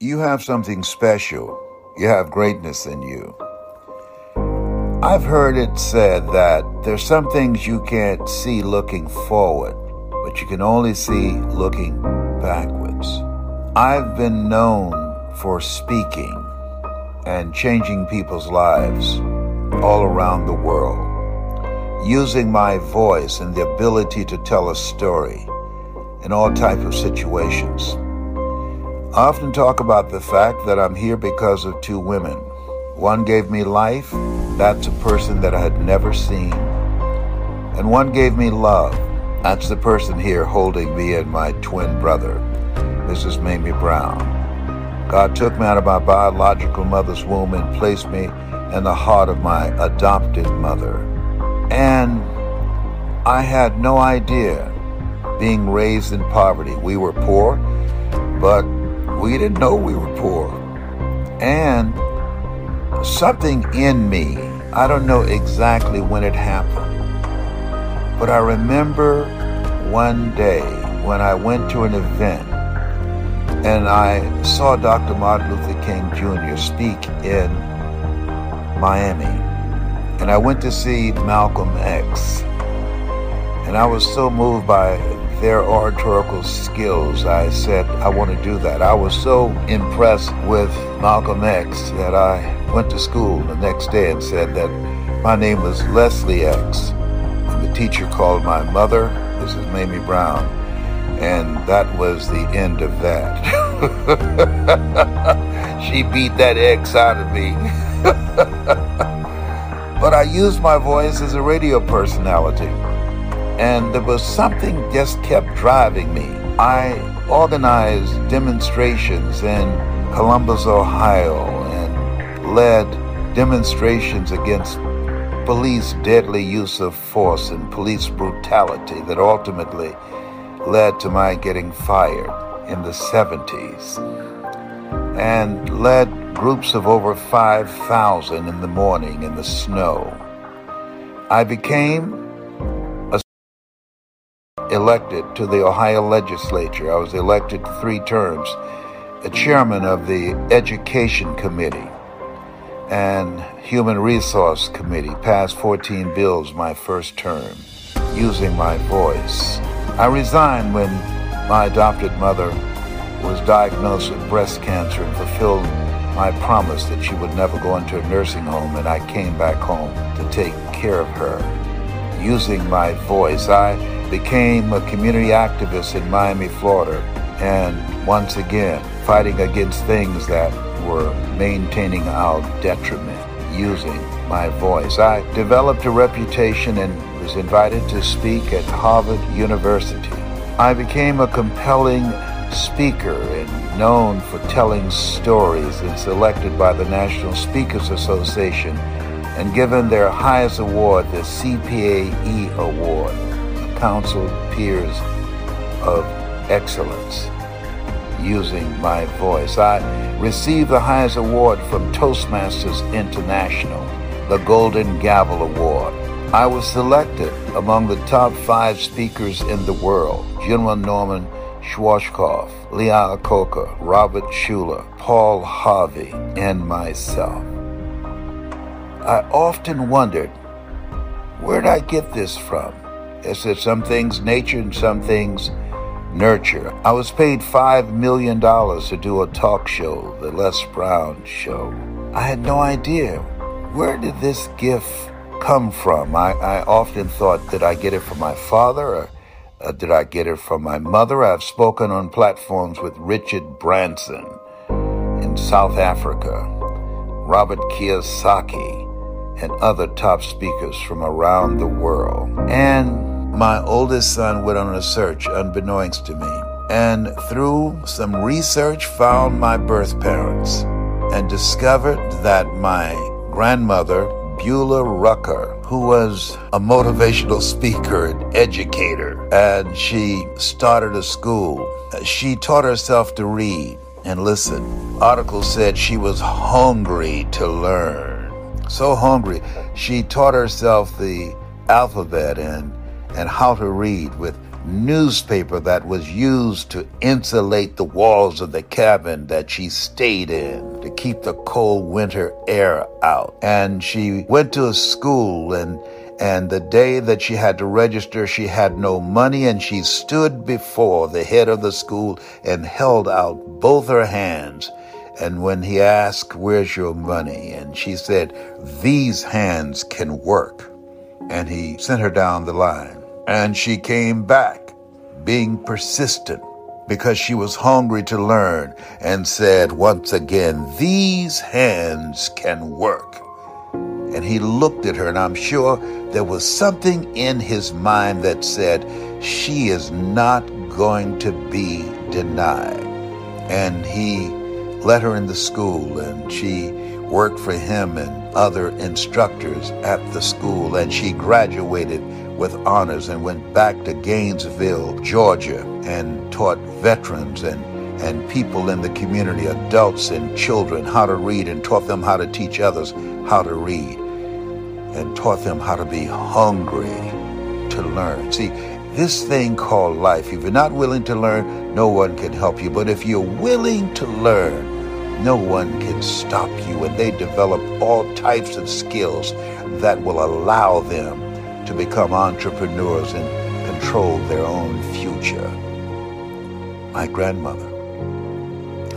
You have something special. You have greatness in you. I've heard it said that there's some things you can't see looking forward, but you can only see looking backwards. I've been known for speaking and changing people's lives all around the world, using my voice and the ability to tell a story in all type of situations. I often talk about the fact that I'm here because of two women. One gave me life, that's a person that I had never seen. And one gave me love, that's the person here holding me and my twin brother, Mrs. Mamie Brown. God took me out of my biological mother's womb and placed me in the heart of my adopted mother. And I had no idea being raised in poverty. We were poor, but we didn't know we were poor. And something in me, I don't know exactly when it happened, but I remember one day when I went to an event and I saw Dr. Martin Luther King Jr. speak in Miami. And I went to see Malcolm X. And I was so moved by their oratorical skills. I said, I want to do that. I was so impressed with Malcolm X that I went to school the next day and said that my name was Leslie X. And the teacher called my mother, this is Mamie Brown, and that was the end of that. she beat that X out of me. but I used my voice as a radio personality and there was something just kept driving me. I organized demonstrations in Columbus, Ohio, and led demonstrations against police deadly use of force and police brutality that ultimately led to my getting fired in the 70s and led groups of over 5,000 in the morning in the snow. I became elected to the Ohio legislature. I was elected three terms, a chairman of the Education Committee and Human Resource Committee, passed 14 bills my first term using my voice. I resigned when my adopted mother was diagnosed with breast cancer and fulfilled my promise that she would never go into a nursing home, and I came back home to take care of her using my voice. I became a community activist in Miami, Florida, and once again, fighting against things that were maintaining our detriment using my voice. I developed a reputation and was invited to speak at Harvard University. I became a compelling speaker and known for telling stories and selected by the National Speakers Association and given their highest award, the CPAE Award. Council Peers of Excellence using my voice. I received the highest award from Toastmasters International, the Golden Gavel Award. I was selected among the top five speakers in the world General Norman Schwarzkopf, Lee Iacocca, Robert Schuller, Paul Harvey, and myself. I often wondered, where'd I get this from? I said some things nature and some things nurture. I was paid $5 million to do a talk show, The Les Brown Show. I had no idea. Where did this gift come from? I, I often thought, did I get it from my father or uh, did I get it from my mother? I've spoken on platforms with Richard Branson in South Africa, Robert Kiyosaki, and other top speakers from around the world. And my oldest son went on a search unbeknownst to me and through some research found my birth parents and discovered that my grandmother Beulah Rucker, who was a motivational speaker and educator, and she started a school. She taught herself to read and listen. Article said she was hungry to learn. So hungry, she taught herself the alphabet and and how to read with newspaper that was used to insulate the walls of the cabin that she stayed in to keep the cold winter air out. And she went to a school and and the day that she had to register, she had no money, and she stood before the head of the school and held out both her hands. And when he asked, Where's your money? and she said, These hands can work. And he sent her down the line. And she came back, being persistent, because she was hungry to learn, and said once again, These hands can work. And he looked at her, and I'm sure there was something in his mind that said, She is not going to be denied. And he let her in the school, and she worked for him and other instructors at the school, and she graduated with honors and went back to Gainesville, Georgia, and taught veterans and, and people in the community, adults and children, how to read and taught them how to teach others how to read and taught them how to be hungry to learn. See, this thing called life, if you're not willing to learn, no one can help you. But if you're willing to learn, no one can stop you. And they develop all types of skills that will allow them to become entrepreneurs and control their own future. My grandmother.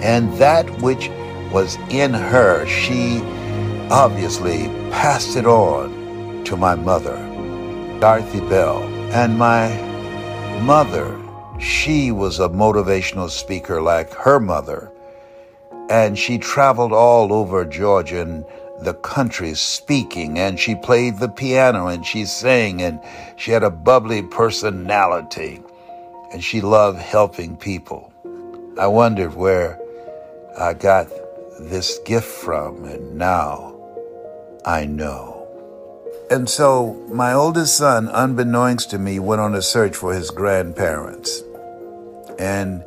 And that which was in her, she obviously passed it on to my mother, Dorothy Bell. And my mother, she was a motivational speaker like her mother. And she traveled all over Georgia and the country speaking and she played the piano and she sang and she had a bubbly personality and she loved helping people. I wondered where I got this gift from and now I know. And so my oldest son, unbeknownst to me, went on a search for his grandparents. And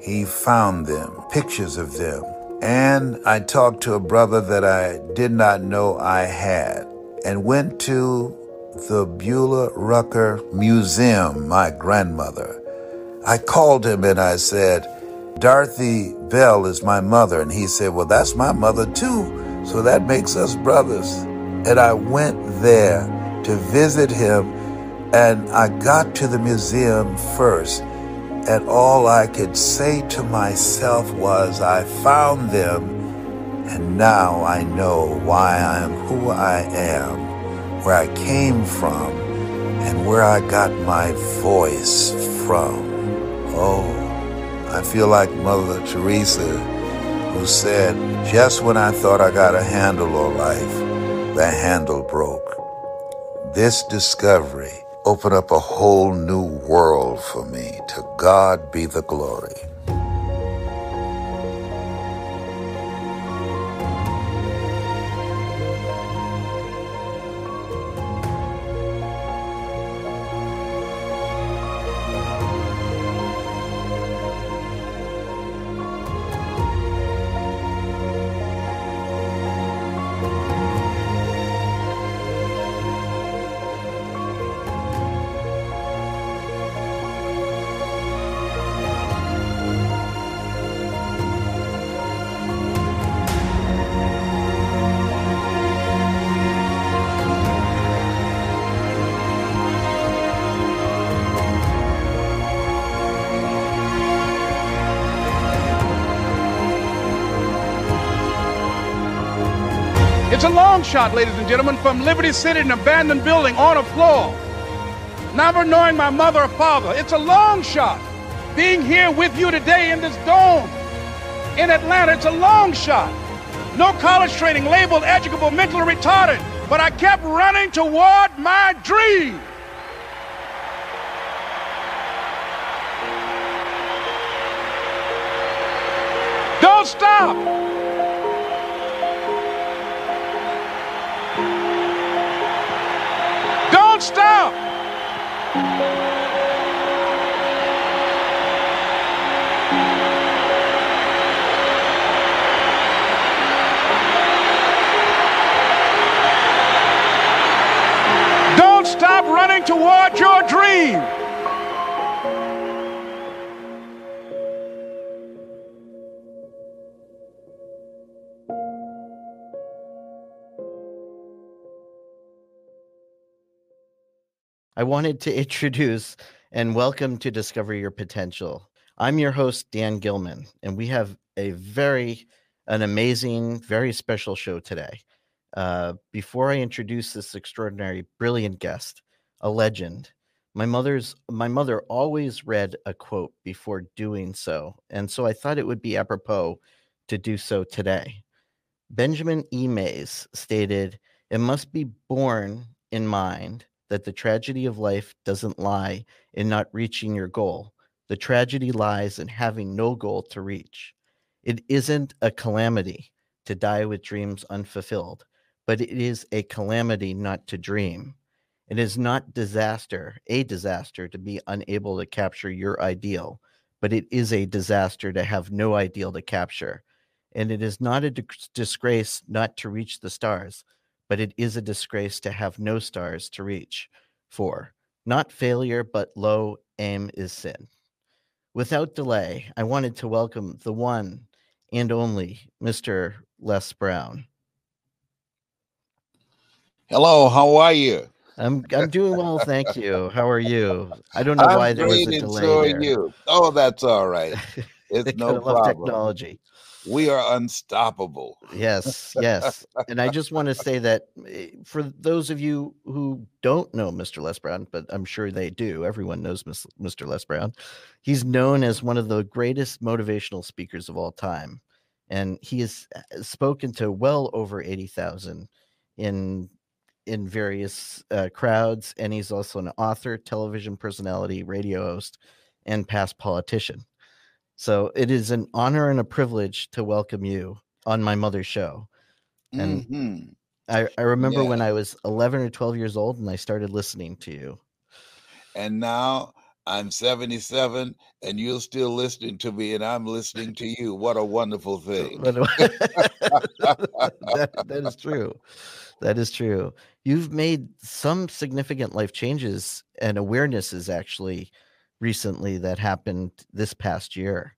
he found them, pictures of them. And I talked to a brother that I did not know I had and went to the Beulah Rucker Museum, my grandmother. I called him and I said, Dorothy Bell is my mother. And he said, Well, that's my mother too. So that makes us brothers. And I went there to visit him and I got to the museum first. And all I could say to myself was, I found them, and now I know why I am who I am, where I came from, and where I got my voice from. Oh, I feel like Mother Teresa, who said, Just when I thought I got a handle on life, the handle broke. This discovery open up a whole new world for me. To God be the glory. Shot, ladies and gentlemen, from Liberty City, an abandoned building on a floor. Never knowing my mother or father. It's a long shot. Being here with you today in this dome in Atlanta, it's a long shot. No college training, labeled educable, mentally retarded, but I kept running toward my dream. Don't stop. Stop. Don't stop running toward your dream. I wanted to introduce and welcome to Discover Your Potential. I'm your host, Dan Gilman, and we have a very, an amazing, very special show today. Uh, before I introduce this extraordinary, brilliant guest, a legend, my mother's my mother always read a quote before doing so, and so I thought it would be apropos to do so today. Benjamin E. Mays stated, "It must be borne in mind that the tragedy of life doesn't lie in not reaching your goal, the tragedy lies in having no goal to reach. It isn't a calamity to die with dreams unfulfilled, but it is a calamity not to dream. It is not disaster, a disaster to be unable to capture your ideal, but it is a disaster to have no ideal to capture. And it is not a disgrace not to reach the stars, but it is a disgrace to have no stars to reach. For not failure, but low aim is sin. Without delay, I wanted to welcome the one and only Mr. Les Brown. Hello, how are you? I'm I'm doing well, thank you. How are you? I don't know I'm why there was a delay so there. you. Oh, that's all right. It's no problem. technology. We are unstoppable. Yes, yes. and I just want to say that eh, for those of you who don't know Mr. Les Brown, but I'm sure they do, everyone knows Mr. Les Brown. He's known as one of the greatest motivational speakers of all time. And he has uh, spoken to well over 80,000 in in various uh, crowds and he's also an author, television personality, radio host, and past politician. So it is an honor and a privilege to welcome you on my mother's show. And Mhm. I, I remember when I was 11 or 12 years old and I started listening to you. And now I'm 77 and you're still listening to me and I'm listening to you. What a wonderful thing. That, that is true. That is true. You've made some significant life changes and awarenesses actually recently that happened this past year.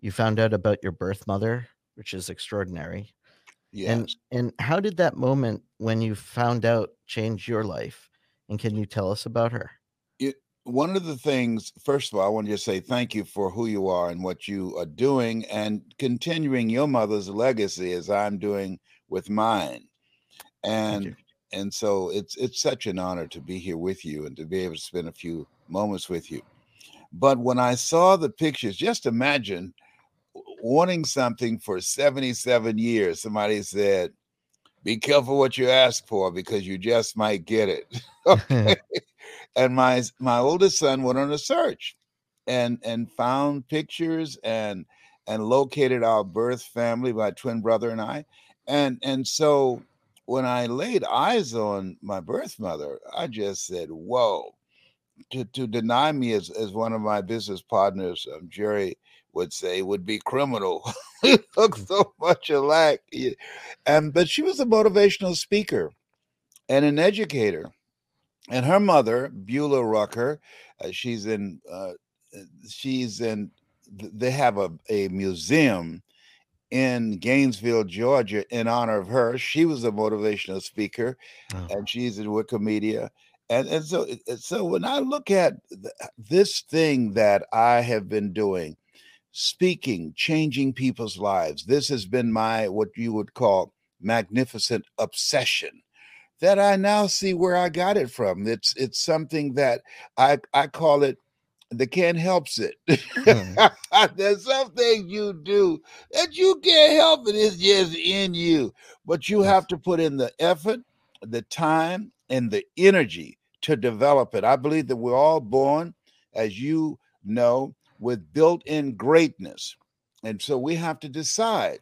You found out about your birth mother, which is extraordinary. Yes. And and how did that moment when you found out change your life? And can you tell us about her? one of the things, first of all, I want to just say thank you for who you are and what you are doing and continuing your mother's legacy as I'm doing with mine. And and so it's it's such an honor to be here with you and to be able to spend a few moments with you. But when I saw the pictures, just imagine wanting something for 77 years. Somebody said, "Be careful what you ask for because you just might get it." okay and my my oldest son went on a search and and found pictures and and located our birth family my twin brother and i and and so when i laid eyes on my birth mother i just said whoa to, to deny me as, as one of my business partners um, jerry would say would be criminal we look so much alike and but she was a motivational speaker and an educator and her mother Beulah Rucker, uh, she's in uh, she's in they have a, a museum in Gainesville, Georgia, in honor of her. She was a motivational speaker, Oh. and she's in Wikipedia. And and so so when I look at th- this thing that I have been doing, speaking, changing people's lives, this has been my what you would call magnificent obsession that I now see where I got it from. It's it's something that I I call it the can't helps it. Mm-hmm. There's something you do that you can't help it. It's just in you. But you have to put in the effort, the time, and the energy to develop it. I believe that we're all born, as you know, with built-in greatness. And so we have to decide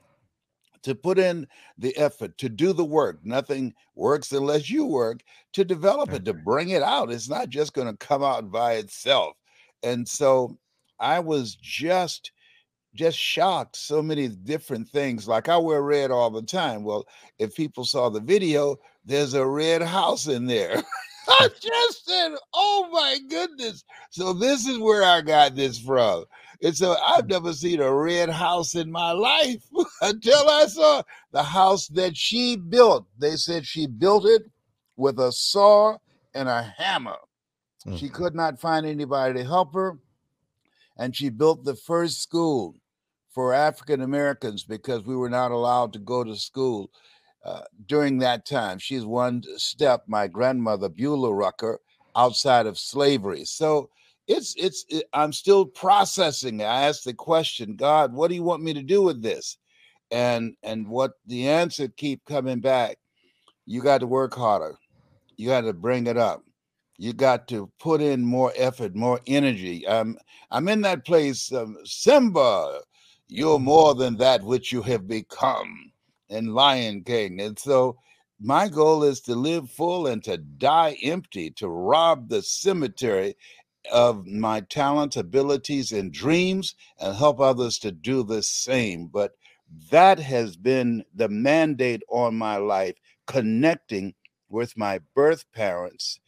to put in the effort to do the work. Nothing works unless you work to develop it, to bring it out. It's not just going to come out by itself. And so I was just just shocked so many different things like i wear red all the time well if people saw the video there's a red house in there i just said oh my goodness. So this is where i got this from. And so i've never seen a red house in my life until i saw the house that she built. They said she built it with a saw and a hammer. Mm-hmm. She could not find anybody to help her. And she built the first school for African Americans because we were not allowed to go to school uh, during that time. She's one step, my grandmother Beulah Rucker, outside of slavery. So it's it's it, I'm still processing. I asked the question, God, what do you want me to do with this? And and what the answer keep coming back. You got to work harder. You got to bring it up. You got to put in more effort, more energy. I'm I'm in that place. Um, Simba, you're more than that which you have become in Lion King. And so my goal is to live full and to die empty, to rob the cemetery of my talents, abilities, and dreams, and help others to do the same. But that has been the mandate on my life, connecting with my birth parents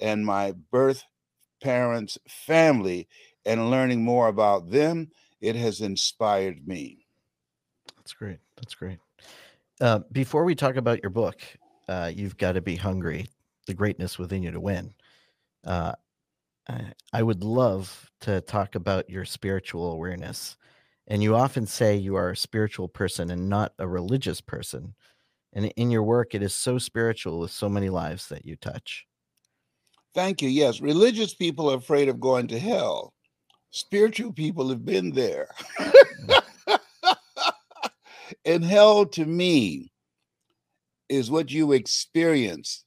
and my birth parents' family and learning more about them. It has inspired me. That's great. That's great. Uh, before we talk about your book, uh, you've got to be hungry, the greatness within you to win. Uh, I would love to talk about your spiritual awareness. And you often say you are a spiritual person and not a religious person. And in your work, it is so spiritual with so many lives that you touch. Thank you. Yes, religious people are afraid of going to hell. Spiritual people have been there. And hell to me is what you experience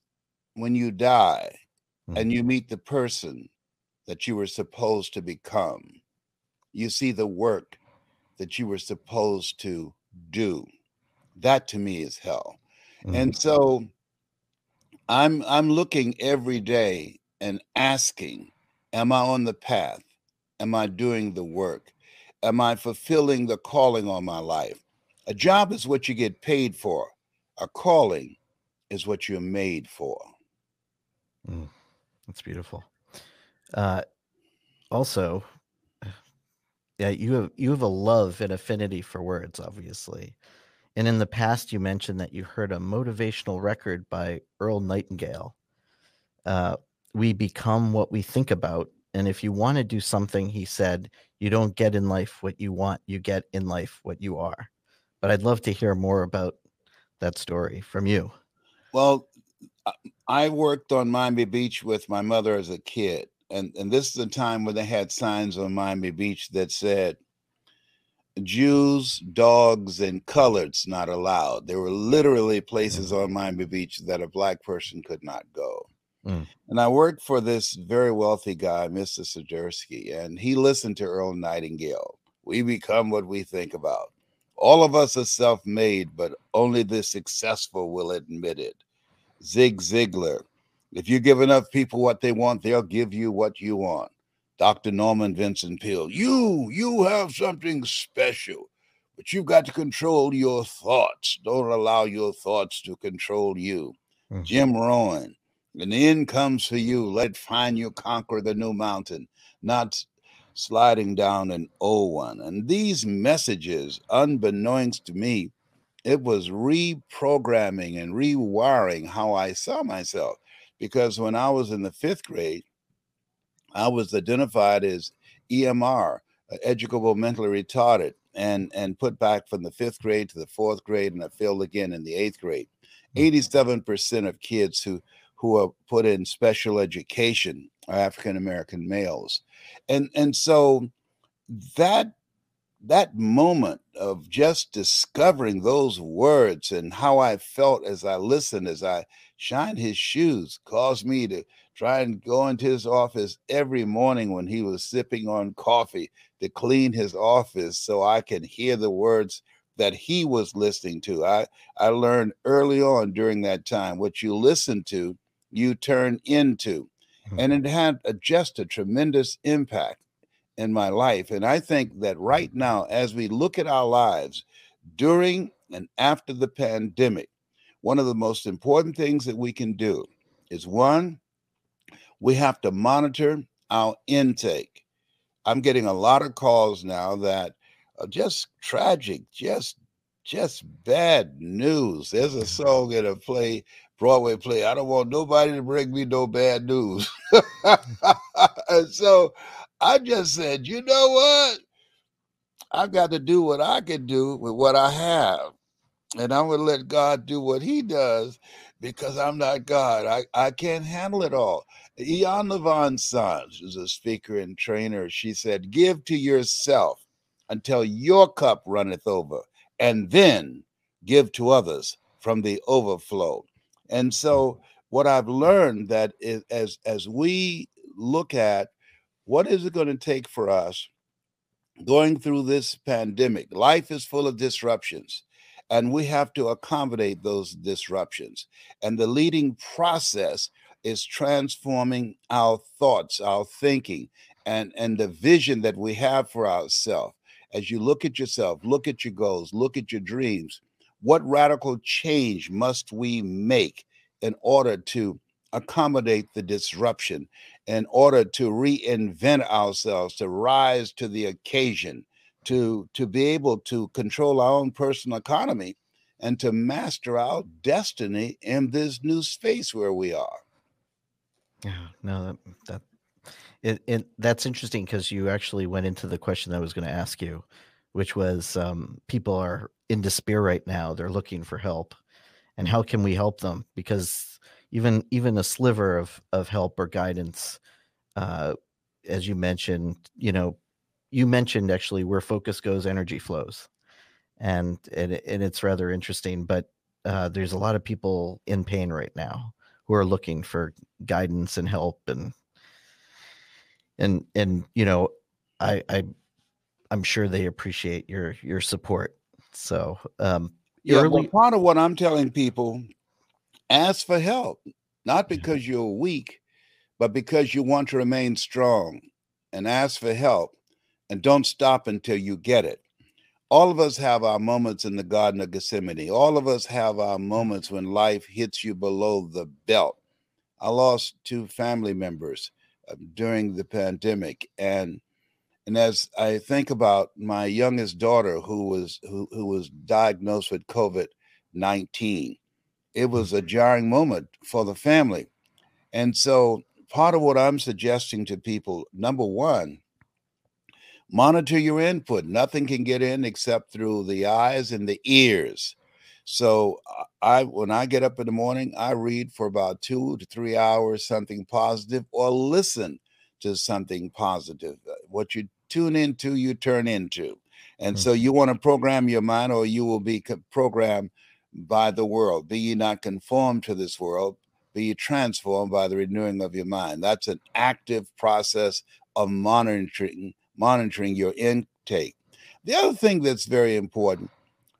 when you die mm-hmm. and you meet the person that you were supposed to become. You see the work that you were supposed to do. That to me is hell. Mm-hmm. And so I'm I'm looking every day and asking, am I on the path? Am I doing the work? Am I fulfilling the calling on my life? A job is what you get paid for. A calling is what you're made for. Mm, that's beautiful. Uh, also, yeah, you have you have a love and affinity for words, obviously. And in the past, you mentioned that you heard a motivational record by Earl Nightingale. Uh, we become what we think about, and if you want to do something, he said, you don't get in life what you want; you get in life what you are. But I'd love to hear more about that story from you. Well, I worked on Miami Beach with my mother as a kid, and and this is a time when they had signs on Miami Beach that said Jews, dogs, and coloreds not allowed. There were literally places on Miami Beach that a black person could not go. Mm. And I worked for this very wealthy guy, Mr. Sadursky, and he listened to Earl Nightingale. We become what we think about. All of us are self made, but only the successful will admit it. Zig Ziglar, if you give enough people what they want, they'll give you what you want. Dr. Norman Vincent Peale, you, you have something special, but you've got to control your thoughts. Don't allow your thoughts to control you. Mm-hmm. Jim Rohn, an end comes for you. Let find you conquer the new mountain, not sliding down an old one. And these messages, unbeknownst to me, it was reprogramming and rewiring how I saw myself because when I was in the fifth grade, I was identified as EMR, educable mentally retarded, and and put back from the fifth grade to the fourth grade, and I failed again in the eighth grade. Hmm. Eighty-seven percent of kids who who are put in special education African American males, and and so that that moment of just discovering those words and how I felt as I listened, as I shined his shoes, caused me to try and go into his office every morning when he was sipping on coffee to clean his office so I can hear the words that he was listening to. I, I learned early on during that time what you listen to, you turn into. Mm-hmm. And it had a, just a tremendous impact in my life. And I think that right now, as we look at our lives during and after the pandemic, one of the most important things that we can do is one, we have to monitor our intake. I'm getting a lot of calls now that are just tragic, just just bad news. There's a song in a play, Broadway play. I don't want nobody to bring me no bad news. and so I just said, you know what? I've got to do what I can do with what I have. And I'm going to let God do what he does because I'm not God. I, I can't handle it all. Iyanla Vanzant is a speaker and trainer. She said, Give to yourself until your cup runneth over, and then give to others from the overflow. And so, what I've learned that is, as as we look at what is it going to take for us going through this pandemic, life is full of disruptions and we have to accommodate those disruptions. And the leading process is transforming our thoughts, our thinking, and, and the vision that we have for ourselves. As you look at yourself, look at your goals, look at your dreams, what radical change must we make in order to accommodate the disruption, in order to reinvent ourselves, to rise to the occasion, to to be able to control our own personal economy and to master our destiny in this new space where we are? Yeah no that, that it, it that's interesting because you actually went into the question that i was going to ask you which was um, people are in despair right now they're looking for help and how can we help them because even even a sliver of of help or guidance uh, as you mentioned you know you mentioned actually where focus goes, energy flows, and and, and it's rather interesting. But uh, there's a lot of people in pain right now who are looking for guidance and help, and and and you know, I I I'm sure they appreciate your your support. So um, yeah, early- well, part of what I'm telling people, ask for help, not because you're weak, but because you want to remain strong, and ask for help and don't stop until you get it. All of us have our moments in the Garden of Gethsemane. All of us have our moments when life hits you below the belt. I lost two family members uh, during the pandemic, and and as I think about my youngest daughter who was who, who was diagnosed with COVID nineteen, it was a jarring moment for the family, and so part of what I'm suggesting to people, number one, monitor your input. Nothing can get in except through the eyes and the ears. So I when I get up in the morning, I read for about 2 to 3 hours something positive or listen to something positive. Uh, what you tune into, you turn into. And mm-hmm. so you want to program your mind or you will be programmed by the world. Be ye not conformed to this world, be ye transformed by the renewing of your mind. That's an active process of monitoring monitoring your intake. The other thing that's very important,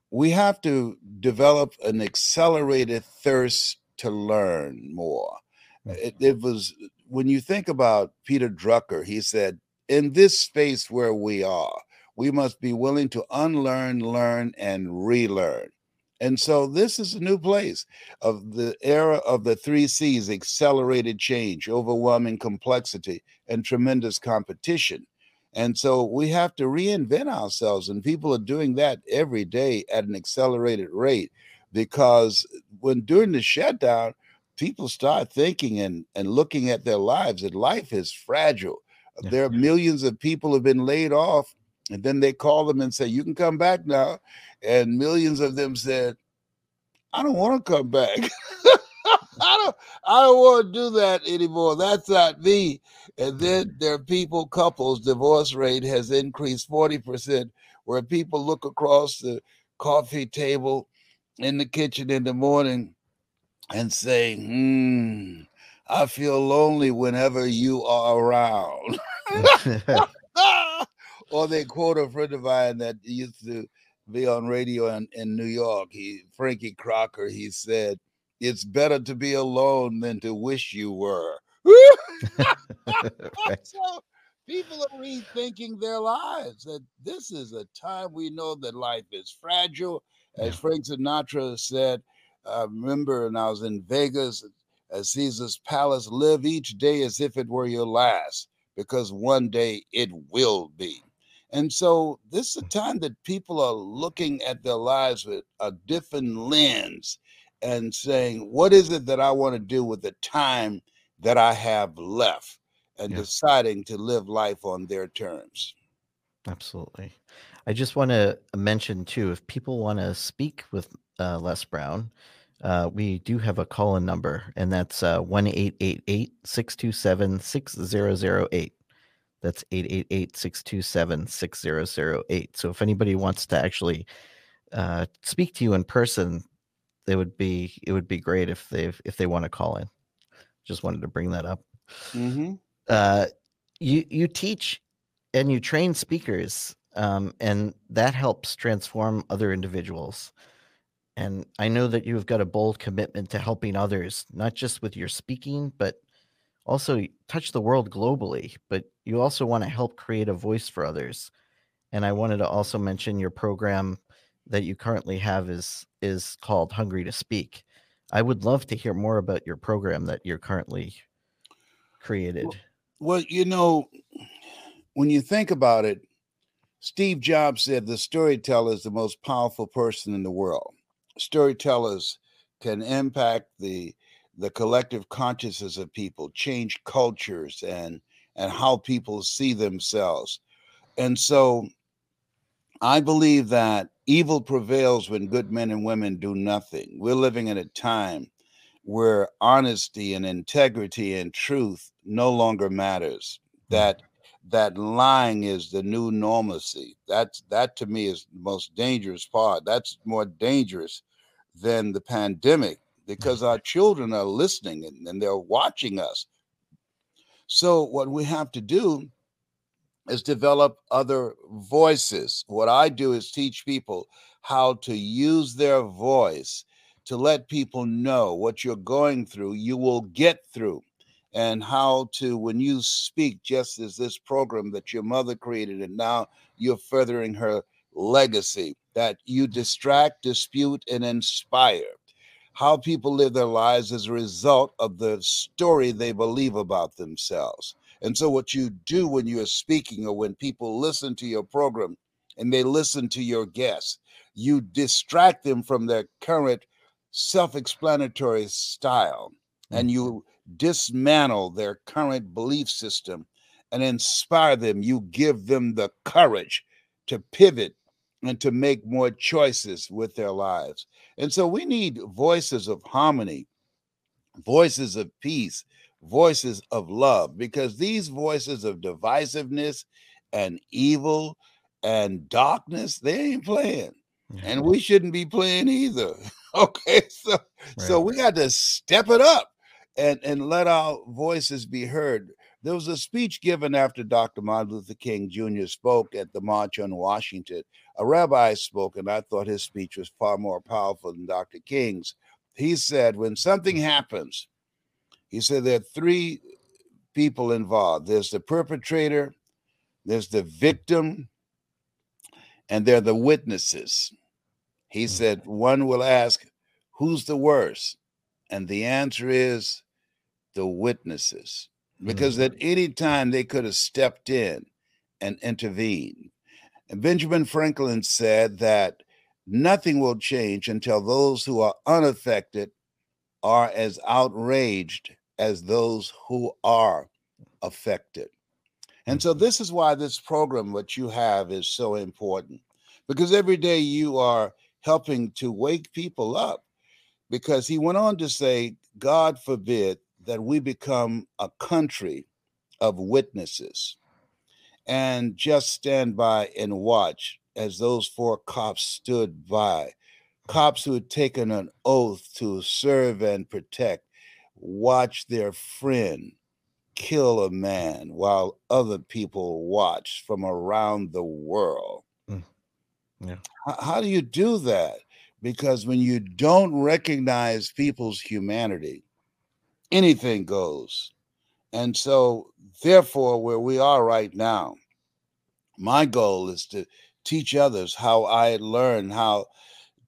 we have to develop an accelerated thirst to learn more. Hmm. It, it, was when you think about Peter Drucker, he said, in this space where we are, we must be willing to unlearn, learn, and relearn. And so this is a new place of the era of the three C's accelerated change, overwhelming complexity, and tremendous competition. And so we have to reinvent ourselves. And people are doing that every day at an accelerated rate because when during the shutdown, people start thinking and, and looking at their lives, and life is fragile. Yeah. There are millions of people have been laid off, and then they call them and say, You can come back now. And millions of them said, I don't want to come back. I don't I don't want to do that anymore. That's not me. And then there are people, couples, divorce rate has increased 40%, where people look across the coffee table in the kitchen in the morning and say, hmm, I feel lonely whenever you are around. or they quote a friend of mine that used to be on radio in, in New York. He Frankie Crocker, he said, it's better to be alone than to wish you were. so people are rethinking their lives. That this is a time we know that life is fragile. As Frank Sinatra said, I remember when I was in Vegas at Caesar's Palace, live each day as if it were your last, because one day it will be. And so this is a time that people are looking at their lives with a different lens and saying, what is it that I want to do with the time that I have left? And yeah. deciding to live life on their terms. Absolutely. I just want to mention too, if people want to speak with uh, Les Brown, uh, we do have a call in number, and that's uh, 1 888 627 6008. That's 888 627 6008. So if anybody wants to actually uh, speak to you in person, they would be it would be great if they if they want to call in. Just wanted to bring that up. Mm-hmm. Uh, you you teach and you train speakers, um, and that helps transform other individuals. And I know that you've got a bold commitment to helping others, not just with your speaking, but also touch the world globally. But you also want to help create a voice for others. And I wanted to also mention your program that you currently have is is called Hungry to Speak. I would love to hear more about your program that you're currently created. Well, well you know, when you think about it, Steve Jobs said the storyteller is the most powerful person in the world. Storytellers can impact the the collective consciousness of people, change cultures and and how people see themselves. And so I believe that evil prevails when good men and women do nothing. We're living in a time where honesty and integrity and truth no longer matters. Mm. That that lying is the new normalcy. That's that to me is the most dangerous part. That's more dangerous than the pandemic because our children are listening and, and they're watching us. So what we have to do is develop other voices. What I do is teach people how to use their voice to let people know what you're going through, you will get through, and how to, when you speak, just as this program that your mother created, and now you're furthering her legacy, that you distract, dispute, and inspire. How people live their lives as a result of the story they believe about themselves. And so, what you do when you're speaking or when people listen to your program and they listen to your guests, you distract them from their current self explanatory style and mm. you dismantle their current belief system and inspire them. You give them the courage to pivot and to make more choices with their lives. And so we need voices of harmony, voices of peace, voices of love because these voices of divisiveness and evil and darkness they ain't playing and we shouldn't be playing either okay so right. so we got to step it up and and let our voices be heard there was a speech given after dr martin luther king jr spoke at the march on washington a rabbi spoke and i thought his speech was far more powerful than dr king's he said when something happens he said there are three people involved there's the perpetrator, there's the victim, and they're the witnesses. He mm. said, one will ask, Who's the worst? And the answer is the witnesses. Because mm. at any time they could have stepped in and intervened. And Benjamin Franklin said that nothing will change until those who are unaffected are as outraged as those who are affected. And so, mm-hmm. this is why this program, what you have, is so important because every day you are helping to wake people up. Because he went on to say, God forbid that we become a country of witnesses and just stand by and watch as those four cops stood by. Cops who had taken an oath to serve and protect watch their friend kill a man while other people watch from around the world. Mm. Yeah. How, how do you do that? Because when you don't recognize people's humanity, anything goes. And so, therefore, where we are right now, my goal is to teach others how I learn how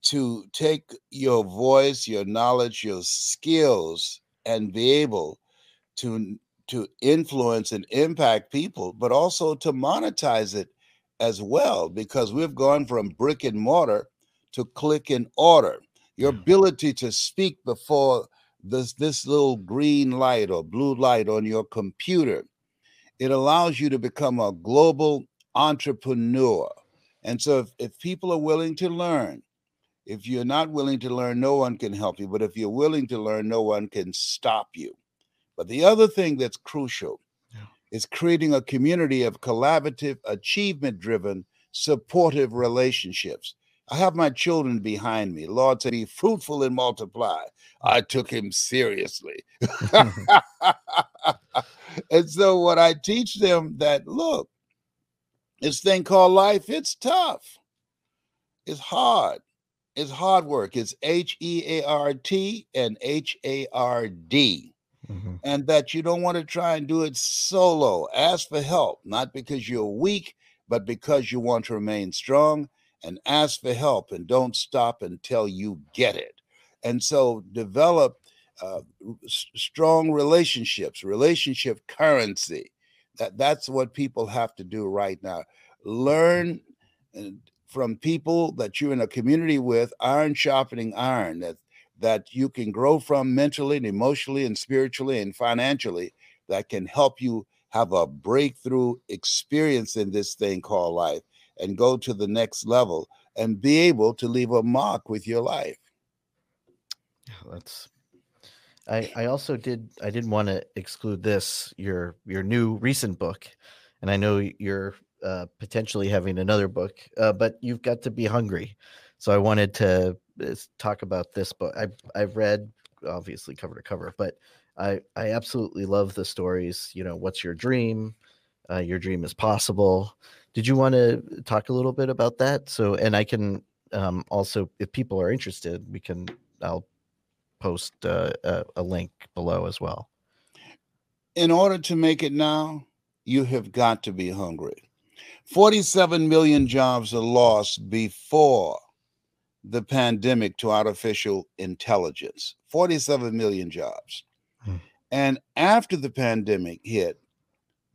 to take your voice, your knowledge, your skills, and be able to to influence and impact people, but also to monetize it as well because we've gone from brick and mortar to click and order. Your mm. ability to speak before this this little green light or blue light on your computer, it allows you to become a global entrepreneur. And so if, if people are willing to learn, if you're not willing to learn, no one can help you. But if you're willing to learn, no one can stop you. But the other thing that's crucial yeah. is creating a community of collaborative, achievement driven, supportive relationships. I have my children behind me. Lord said, Be fruitful and multiply. I took him seriously. and so, what I teach them that look, this thing called life, it's tough, it's hard, it's hard work. It's H E A R T and H A R D. Mm-hmm. And that you don't want to try and do it solo. Ask for help, not because you're weak, but because you want to remain strong and ask for help and don't stop until you get it. And so develop uh, strong relationships, relationship currency. That that's what people have to do right now. Learn from people that you're in a community with, iron sharpening iron, that that you can grow from mentally and emotionally and spiritually and financially that can help you have a breakthrough experience in this thing called life and go to the next level and be able to leave a mark with your life. Yeah, that's I I also did I didn't want to exclude this your your new recent book and I know you're uh, potentially having another book uh, but you've got to be hungry. So I wanted to uh, talk about this book. I I've read obviously cover to cover, but I I absolutely love the stories, you know, what's your dream? Uh, your dream is possible did you want to talk a little bit about that? So, and I can um, also, if people are interested, we can. I'll post uh, a, a link below as well. In order to make it now, you have got to be hungry. 47 million jobs are lost before the pandemic to artificial intelligence. 47 million jobs. Hmm. And after the pandemic hit,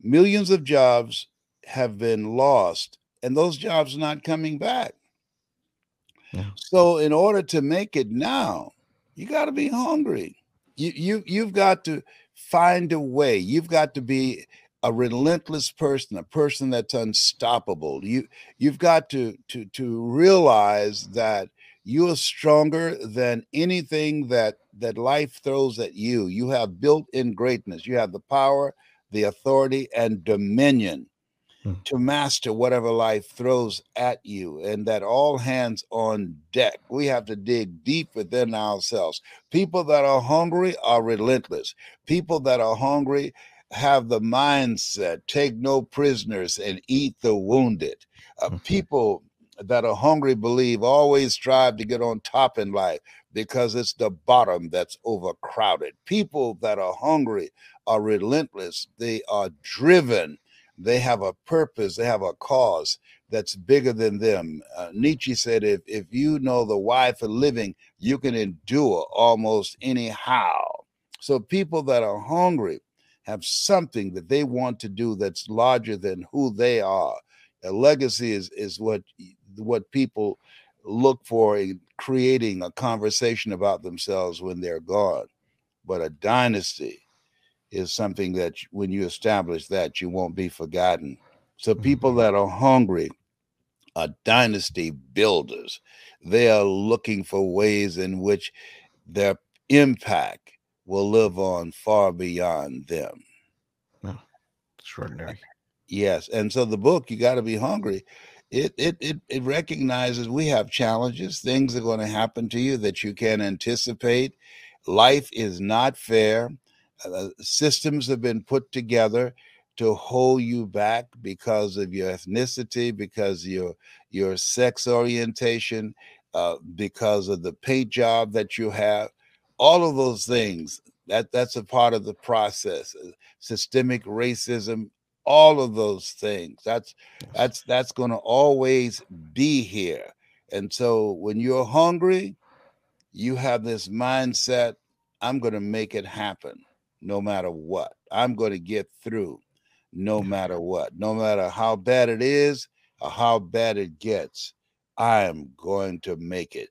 millions of jobs have been lost and those jobs are not coming back. Yeah. So in order to make it now, you got to be hungry. You you you've got to find a way. You've got to be a relentless person, a person that's unstoppable. You you've got to to to realize that you are stronger than anything that that life throws at you. You have built-in greatness. You have the power, the authority, and dominion Mm. to master whatever life throws at you, and that all hands on deck. We have to dig deep within ourselves. People that are hungry are relentless. People that are hungry have the mindset take no prisoners and eat the wounded. Uh, mm-hmm. People that are hungry believe always strive to get on top in life because it's the bottom that's overcrowded. People that are hungry are relentless, they are driven they have a purpose, they have a cause that's bigger than them. Uh, Nietzsche said, if, if you know the why for living, you can endure almost anyhow. So people that are hungry have something that they want to do that's larger than who they are. A legacy is, is what what people look for in creating a conversation about themselves when they're gone. But a dynasty is something that when you establish that, you won't be forgotten. So people mm-hmm. that are hungry are dynasty builders. They are looking for ways in which their impact will live on far beyond them. Oh, extraordinary. Yes. And so the book, You Gotta Be Hungry, it it it, it recognizes we have challenges, things are going to happen to you that you can't anticipate. Life is not fair. Uh, systems have been put together to hold you back because of your ethnicity, because your your sex orientation, uh, because of the paint job that you have. All of those things that that's a part of the process. Uh, systemic racism, all of those things. That's that's that's going to always be here. And so when you're hungry, you have this mindset. I'm going to make it happen no matter what. I'm going to get through no matter what. No matter how bad it is, or how bad it gets, I am going to make it.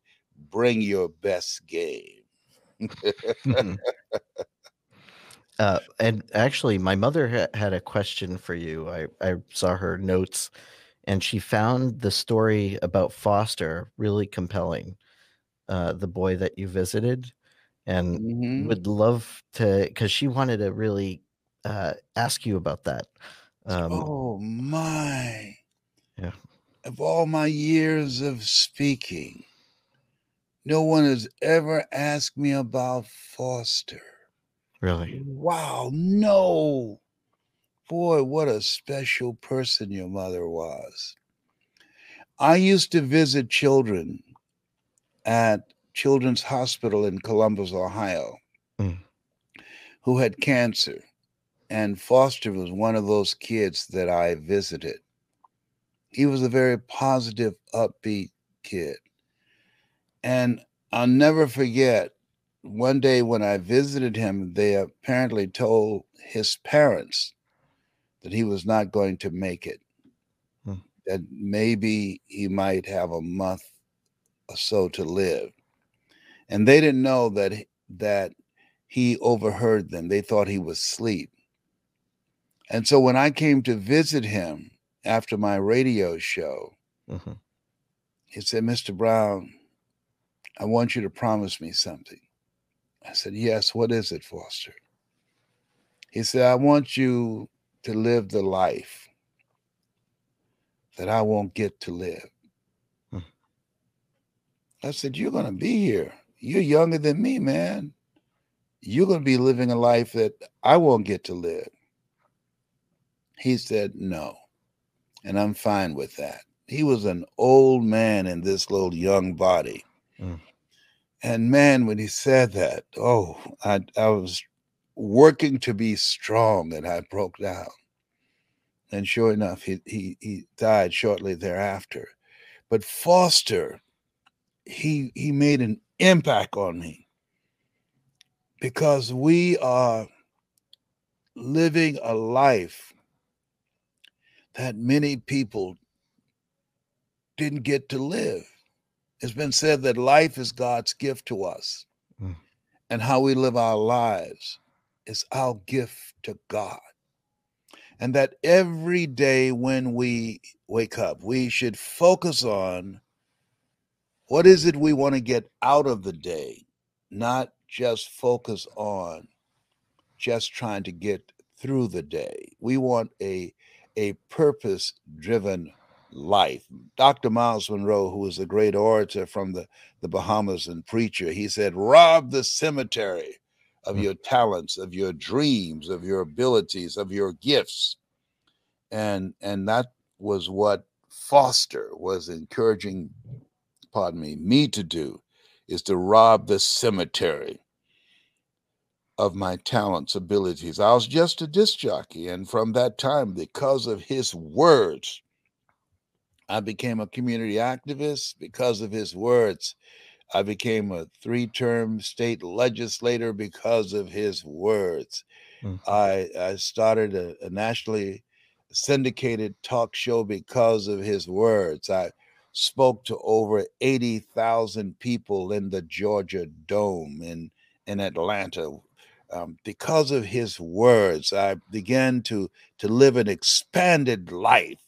Bring your best game. uh, and actually, my mother ha- had a question for you. I, I saw her notes and she found the story about Foster really compelling, uh, the boy that you visited, and Mhm. would love to because she wanted to really uh, ask you about that. Um, Oh my. Yeah. Of all my years of speaking, no one has ever asked me about Foster. Really, Wow, no. Boy, what a special person your mother was. I used to visit children at Children's Hospital in Columbus, Ohio, Mm. who had cancer. And Foster was one of those kids that I visited. He was a very positive, upbeat kid. And I'll never forget one day when I visited him, they apparently told his parents that he was not going to make it, Hmm. that maybe he might have a month or so to live. And they didn't know that he- that he overheard them. They thought he was asleep. And so when I came to visit him after my radio show, Mhm. he said, Mr. Brown, I want you to promise me something. I said, Yes, what is it, Foster? He said, I want you to live the life that I won't get to live. Hmm. I said, You're going to be here. You're younger than me, man. You're going to be living a life that I won't get to live. He said, No. And I'm fine with that. He was an old man in this little young body. Mm. And man, when he said that, oh, I, I was working to be strong and I broke down. And sure enough, he, he, he died shortly thereafter. But Foster, he, he made an impact on me because we are living a life that many people didn't get to live. It's been said that life is God's gift to us, Mm. and how we live our lives is our gift to God. And that every day when we wake up, we should focus on what is it we want to get out of the day, not just focus on just trying to get through the day. We want a a purpose driven life. Dr. Myles Munroe, who was a great orator from the, the Bahamas and preacher, he said, rob the cemetery of Mm. your talents, of your dreams, of your abilities, of your gifts. And and that was what Foster was encouraging, pardon me, me to do, is to rob the cemetery of my talents, abilities. I was just a disc jockey. And from that time, because of his words, I became a community activist. Because of his words, I became a three term state legislator because of his words. Mm. I, I started a, a nationally syndicated talk show because of his words. I spoke to over 80,000 people in the Georgia Dome in, in Atlanta. Um, because of his words, I began to, to live an expanded life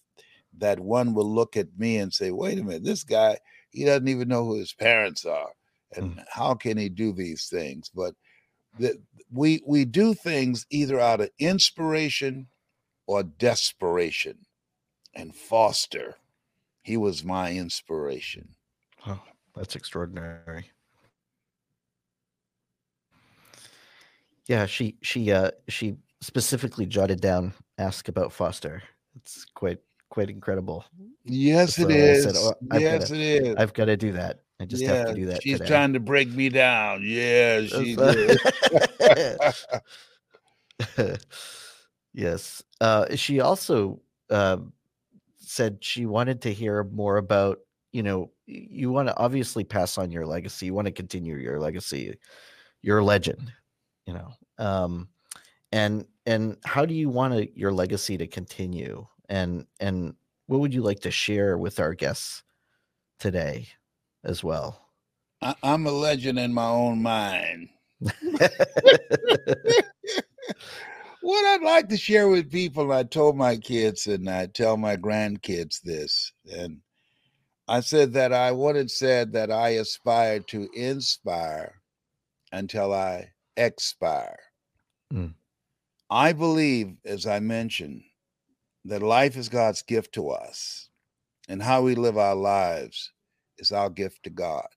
that one will look at me and say, wait a minute, this guy, he doesn't even know who his parents are. And how can he do these things? But the, we we do things either out of inspiration or desperation. And Foster, he was my inspiration. Oh, that's extraordinary. Yeah, she she uh she specifically jotted down ask about Foster. It's quite quite incredible. Yes, So it I is. said, "Oh, yes, gotta- it is. I've got to do that. I just have to do that she's today. trying to break me down. Yeah, she That's- did. yes. Uh, she also uh, said she wanted to hear more about, you know, you want to obviously pass on your legacy. You want to continue your legacy. You're a legend, you know. Um, and and how do you want to, your legacy to continue? And and what would you like to share with our guests today as well? I, I'm a legend in my own mind. what I'd like to share with people, I told my kids and I tell my grandkids this, and I said that I wanted said that I aspire to inspire until I expire. Mm. I believe, as I mentioned, that life is God's gift to us, and how we live our lives is our gift to God.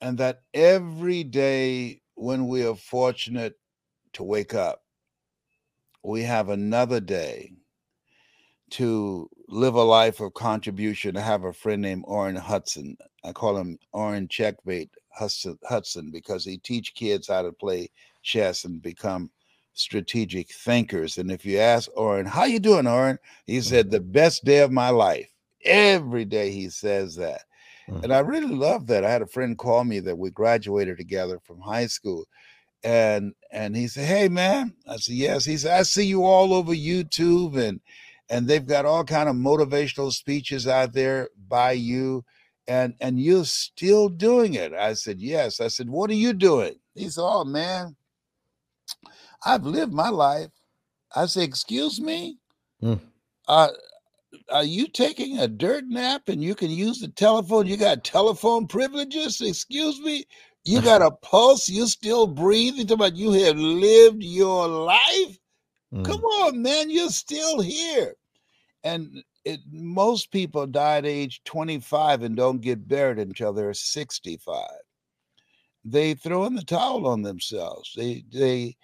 And that every day when we are fortunate to wake up, we have another day to live a life of contribution. I have a friend named Orrin Hudson. I call him Orrin Checkmate Hudson because he teach kids how to play chess and become strategic thinkers. And if you ask Orrin, how you doing, Orrin? He mm. said, the best day of my life. Every day he says that. Mm-hmm. And I really love that. I had a friend call me that we graduated together from high school. And and he said, Hey man. I said, Yes. He said, I see you all over YouTube and and they've got all kind of motivational speeches out there by you and and you're still doing it. I said yes. I said what are you doing? He said oh man i've lived my life. I said excuse me? Mm. uh, are you taking a dirt nap and you can use the telephone? You got telephone privileges? Excuse me you got a pulse. You still breathing. Talking about you have lived your life. Mm. come on man. You're still here. And it, most people die at age 25 and don't get buried until they're 65 they throw in the towel on themselves. They they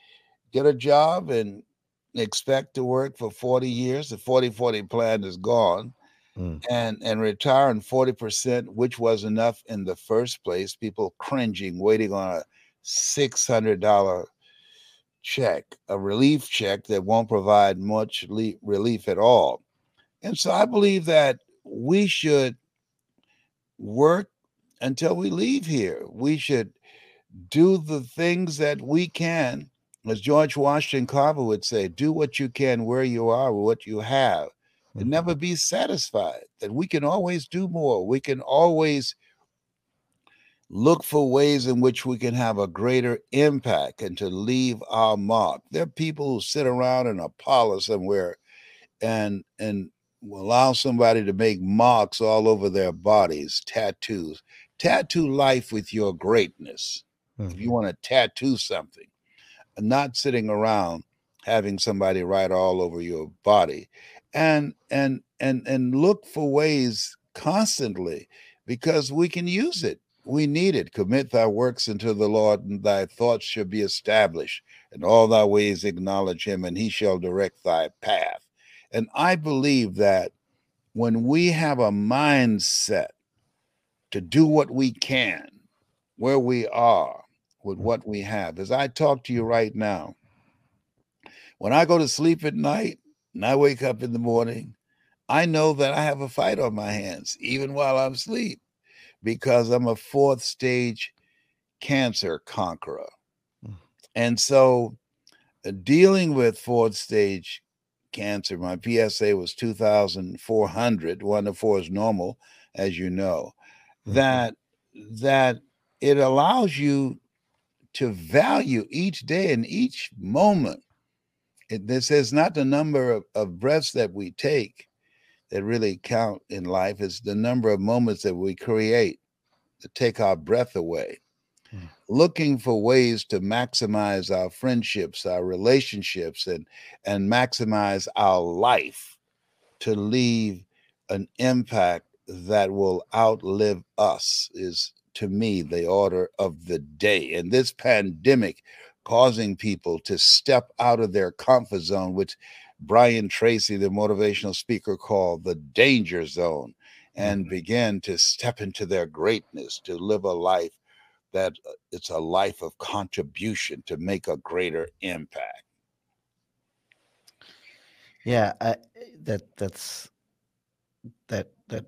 get a job and expect to work for 40 years. The 40 40 plan is gone mm. and and retire in 40% which was enough in the first place people cringing waiting on a $600 check a relief check that won't provide much le- relief at all and so I believe that we should work until we leave here. We should do the things that we can, as George Washington Carver would say, do what you can where you are, what you have, and mm-hmm. never be satisfied. That we can always do more. We can always look for ways in which we can have a greater impact and to leave our mark. There are people who sit around in a parlor somewhere and and allow somebody to make marks all over their bodies, tattoos. Tattoo life with your greatness. Mm-hmm. If you mm-hmm. want to tattoo something, not sitting around having somebody write all over your body. And and and and look for ways constantly because we can use it. We need it. Commit thy works unto the Lord, and thy thoughts shall be established. And all thy ways acknowledge him, and he shall direct thy path. And I believe that when we have a mindset to do what we can, where we are, with what we have, as I talk to you right now, when I go to sleep at night and I wake up in the morning, I know that I have a fight on my hands, even while I'm asleep, because I'm a fourth stage cancer conqueror. Hmm. And so, uh, dealing with fourth stage cancer. My PSA was 2,400. One to four is normal, as you know. Mm-hmm. That that it allows you to value each day and each moment. It, this is not the number of, of breaths that we take that really count in life. It's the number of moments that we create to take our breath away hmm. looking for ways to maximize our friendships, our relationships, and and maximize our life to leave an impact that will outlive us is to me the order of the day. And this pandemic causing people to step out of their comfort zone, which Brian Tracy, the motivational speaker, called the danger zone, and mm-hmm. begin to step into their greatness, to live a life that uh, it's a life of contribution to make a greater impact. Yeah, I, that that's that that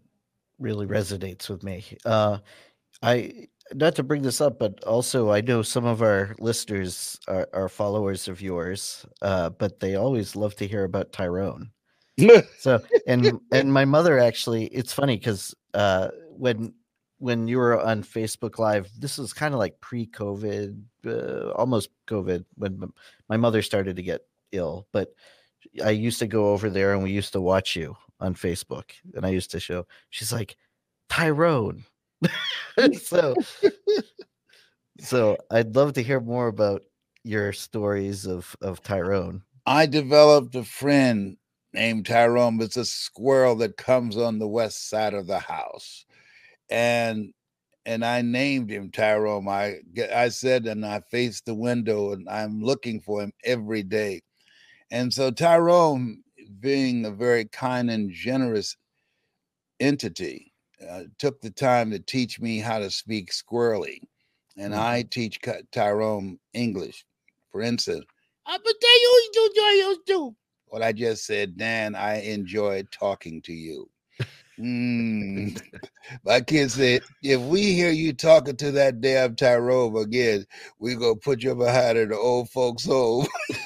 really resonates with me. Uh, I not to bring this up, but also I know some of our listeners are, are followers of yours, uh, but they always love to hear about Tyrone. so and and my mother actually it's funny because uh when when you were on facebook live this was kind of like pre-covid uh, almost covid when my mother started to get ill but i used to go over there and we used to watch you on facebook and i used to show she's like tyrone so so i'd love to hear more about your stories of of tyrone i developed a friend named Tyrone. It's a squirrel that comes on the west side of the house. And and I named him Tyrone. I I said, and I faced the window, and I'm looking for him every day. And so Tyrone, being a very kind and generous entity, uh, took the time to teach me how to speak squirrely, and mm-hmm. I teach Tyrone English. For instance, I but you do you do what I just said, Dan, I enjoyed talking to you. Mm. My kid said, if we hear you talking to that damn Tyrone again, we gonna put you behind in the old folks' home.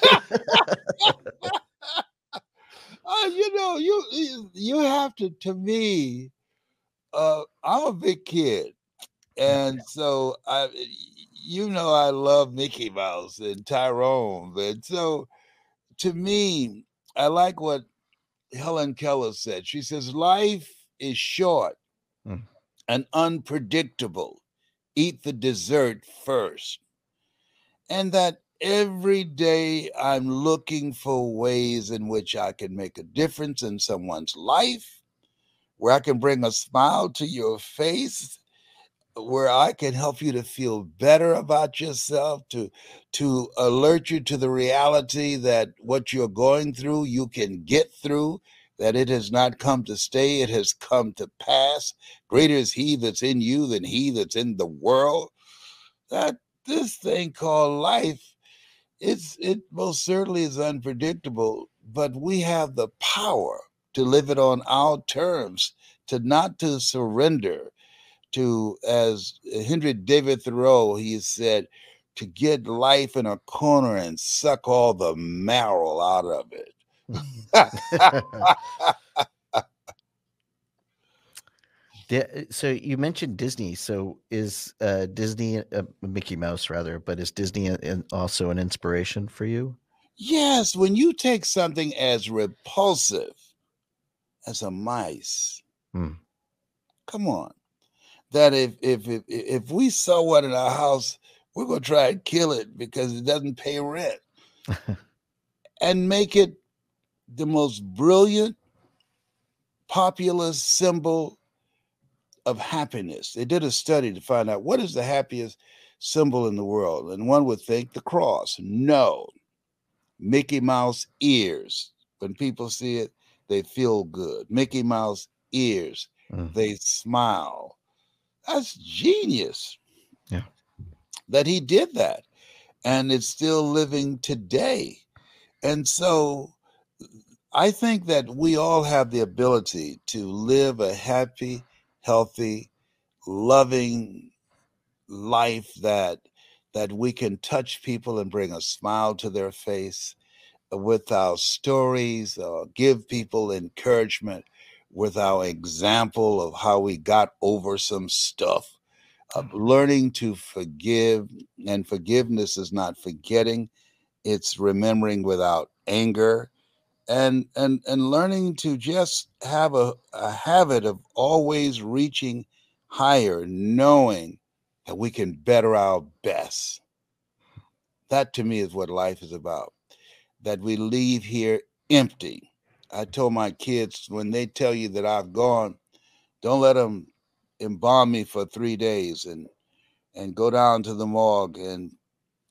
uh, you know, you you have to. To me, uh, I'm a big kid, and so I, you know, I love Mickey Mouse and Tyrone, and so to me, I like what Helen Keller said. She says, Life is short mm. and unpredictable. Eat the dessert first. And that every day I'm looking for ways in which I can make a difference in someone's life, where I can bring a smile to your face where I can help you to feel better about yourself, to to alert you to the reality that what you're going through, you can get through, that it has not come to stay, it has come to pass. Greater is he that's in you than he that's in the world. That this thing called life, it's it most certainly is unpredictable, but we have the power to live it on our terms, to not to surrender to, as Henry David Thoreau, he said, to get life in a corner and suck all the marrow out of it. so you mentioned Disney. So is uh, Disney uh, Mickey Mouse rather, but is Disney also an inspiration for you? Yes, when you take something as repulsive as a mice, hmm. come on, that if if if, if we saw one in our house, we're gonna try and kill it because it doesn't pay rent, and make it the most brilliant, populous symbol of happiness. They did a study to find out what is the happiest symbol in the world, and one would think the cross. No, Mickey Mouse ears. When people see it, they feel good. Mickey Mouse ears, mm. they smile. That's genius. Yeah. That he did that. And it's still living today. And so I think that we all have the ability to live a happy, healthy, loving life that that we can touch people and bring a smile to their face with our stories, uh, give people encouragement, with our example of how we got over some stuff. Uh, learning to forgive, and forgiveness is not forgetting, it's remembering without anger. And, and and learning to just have a, a habit of always reaching higher, knowing that we can better our best. That to me is what life is about. That we leave here empty I told my kids when they tell you that I've gone, don't let them embalm me for three days and and go down to the morgue and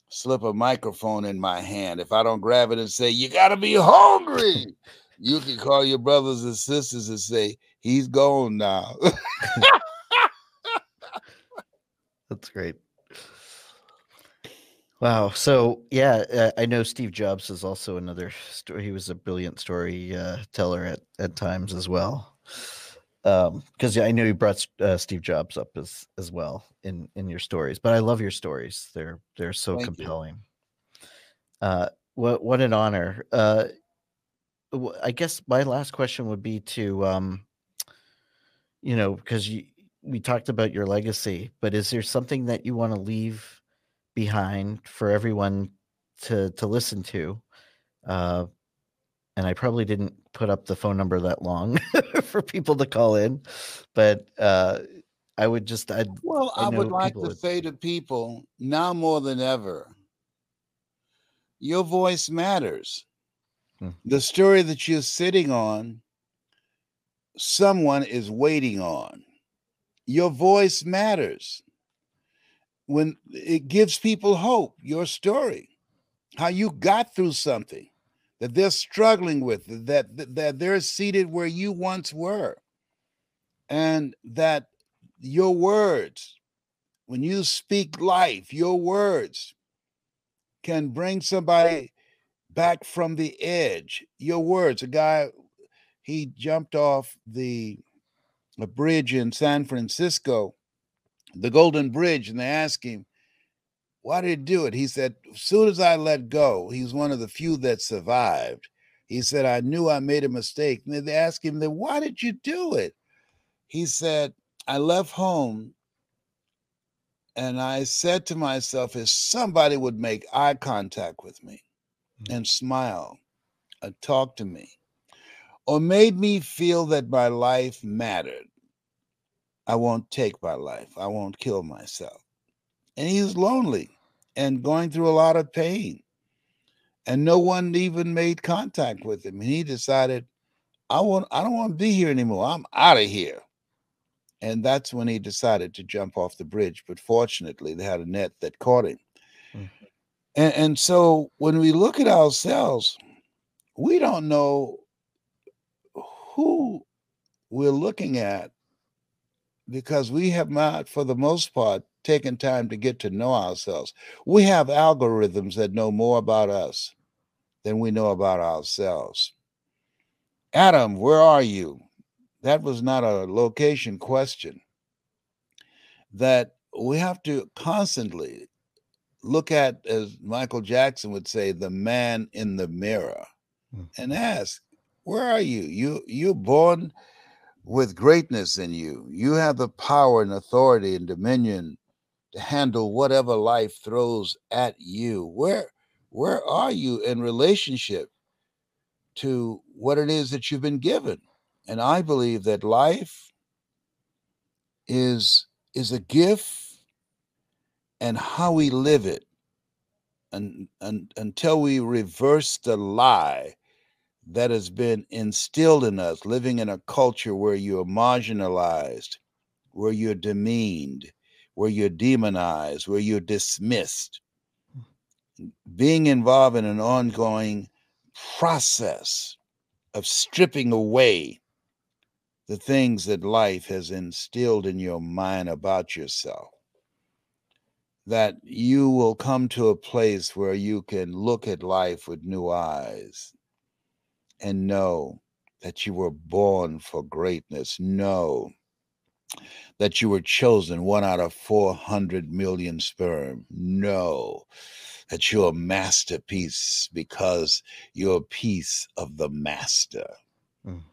slip a microphone in my hand. If I don't grab it and say, You gotta be hungry, you can call your brothers and sisters and say, He's gone now. That's great. Wow. So yeah, uh, I know Steve Jobs is also another story. He was a brilliant story uh, teller at, at times as well. Because um, I know you brought uh, Steve Jobs up as as well in in your stories. But I love your stories. They're they're so Thank compelling. Uh, what what an honor. Uh, I guess my last question would be to, um, you know, because you we talked about your legacy, but is there something that you want to leave behind for everyone to to listen to? Uh, and I probably didn't put up the phone number that long for people to call in, but uh, I would just I well I, I would like to would... say to people now more than ever, your voice matters. Hmm. The story that you're sitting on, someone is waiting on. Your voice matters. When it gives people hope, your story, how you got through something that they're struggling with, that, that, they're seated where you once were, and that your words, when you speak life, your words can bring somebody back from the edge. Your words, a guy, he jumped off the a bridge in San Francisco, the Golden Bridge, and they asked him, why did he do it? He said, as soon as I let go, he's one of the few that survived. He said, I knew I made a mistake. And they asked him, then why did you do it? He said, I left home and I said to myself, if somebody would make eye contact with me mm-hmm. and smile and talk to me, or made me feel that my life mattered, I won't take my life. I won't kill myself. And he was lonely and going through a lot of pain. And no one even made contact with him. And he decided, I want I don't want to be here anymore. I'm out of here. And that's when he decided to jump off the bridge. But fortunately, they had a net that caught him. Mm-hmm. And, and so when we look at ourselves, we don't know who we're looking at because we have not, for the most part, taken time to get to know ourselves. We have algorithms that know more about us than we know about ourselves. Adam, where are you? That was not a location question. That we have to constantly look at, as Michael Jackson would say, the man in the mirror mm. and ask, where are you? You you're born with greatness in you. You have the power and authority and dominion to handle whatever life throws at you. Where where are you in relationship to what it is that you've been given? And I believe that life is is a gift and how we live it and, and until we reverse the lie that has been instilled in us living in a culture where you're marginalized where you're demeaned where you're demonized where you're dismissed being involved in an ongoing process of stripping away the things that life has instilled in your mind about yourself. That you will come to a place where you can look at life with new eyes and know that you were born for greatness. Know that you were chosen one out of 400 million sperm. Know that you're a masterpiece because you're a piece of the master. Mm.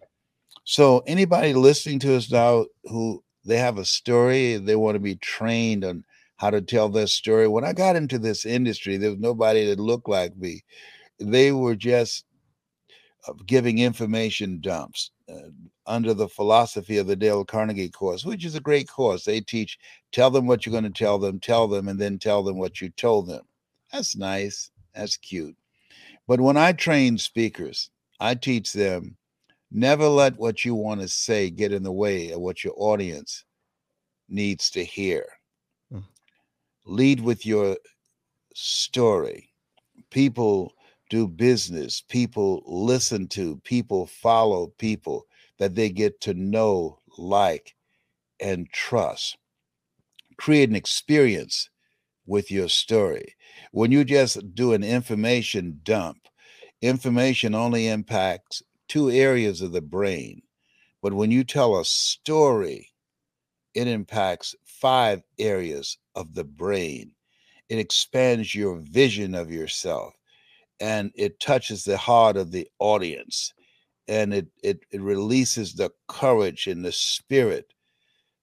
So anybody listening to us now who they have a story, they want to be trained on how to tell their story. When I got into this industry, there was nobody that looked like me. They were just uh, giving information dumps uh, under the philosophy of the Dale Carnegie course, which is a great course. They teach tell them what you're going to tell them, tell them, and then tell them what you told them. That's nice. That's cute. But when I train speakers, I teach them Never let what you want to say get in the way of what your audience needs to hear. Mm. Lead with your story. People do business, people listen to, people follow people that they get to know, like, and trust. Create an experience with your story. When you just do an information dump, information only impacts two areas of the brain. But when you tell a story, it impacts five areas of the brain. It expands your vision of yourself and it touches the heart of the audience. and it, it it releases the courage and the spirit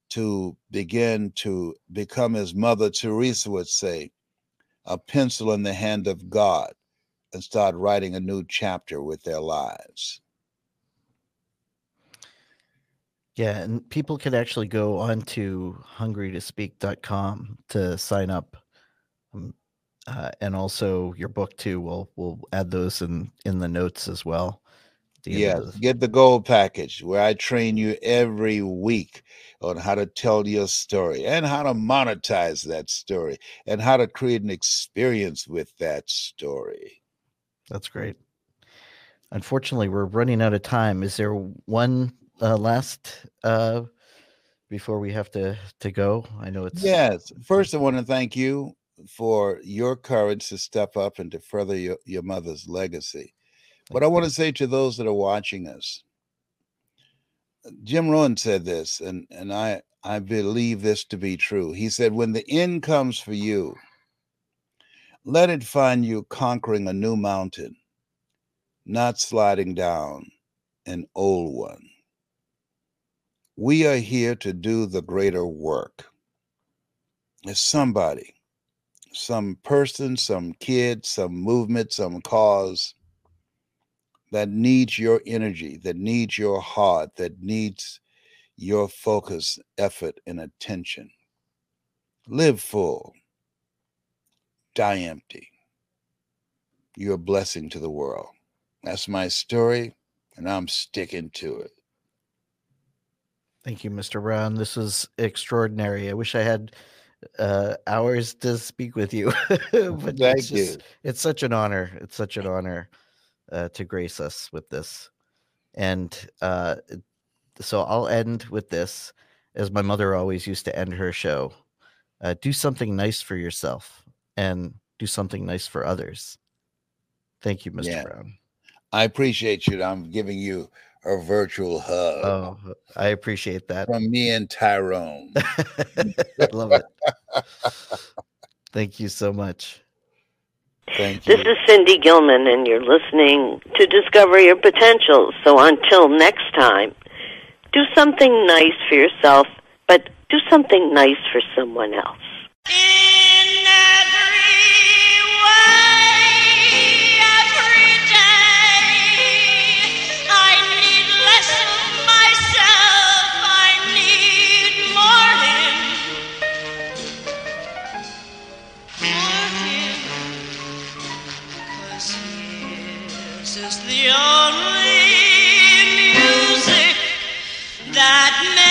to begin to become as Mother Teresa would say, a pencil in the hand of God and start writing a new chapter with their lives. Yeah, and people can actually go on to hungrytospeak.com to sign up. Um, uh, and also your book too. We'll we'll add those in in the notes as well. Yeah, get the gold package where I train you every week on how to tell your story and how to monetize that story and how to create an experience with that story. That's great. Unfortunately, we're running out of time. Is there one uh, last uh, before we have to to go? I know it's yes. First, I want to thank you for your courage to step up and to further your, your mother's legacy. But I want to say to those that are watching us, uh, Jim Rohn said this, and, and I, I believe this to be true. He said, When the end comes for you, let it find you conquering a new mountain, not sliding down an old one. We are here to do the greater work. As somebody, some person, some kid, some movement, some cause that needs your energy, that needs your heart, that needs your focus, effort, and attention. Live full, die empty. You're a blessing to the world. That's my story, and I'm sticking to it. Thank you, Mr. Brown. This is extraordinary. I wish I had uh, hours to speak with you. but Thank it's just, you. It's such an honor. It's such an honor uh, to grace us with this. And uh, so I'll end with this, as my mother always used to end her show uh, do something nice for yourself and do something nice for others. Thank you, Mr. Yeah. Brown. I appreciate you. I'm giving you a virtual hug. Oh, I appreciate that. From me and Tyrone. Love it. Thank you so much. Thank you. This is Cindy Gilman, and you're listening to Discover Your Potential. So until next time, do something nice for yourself, but do something nice for someone else. only music that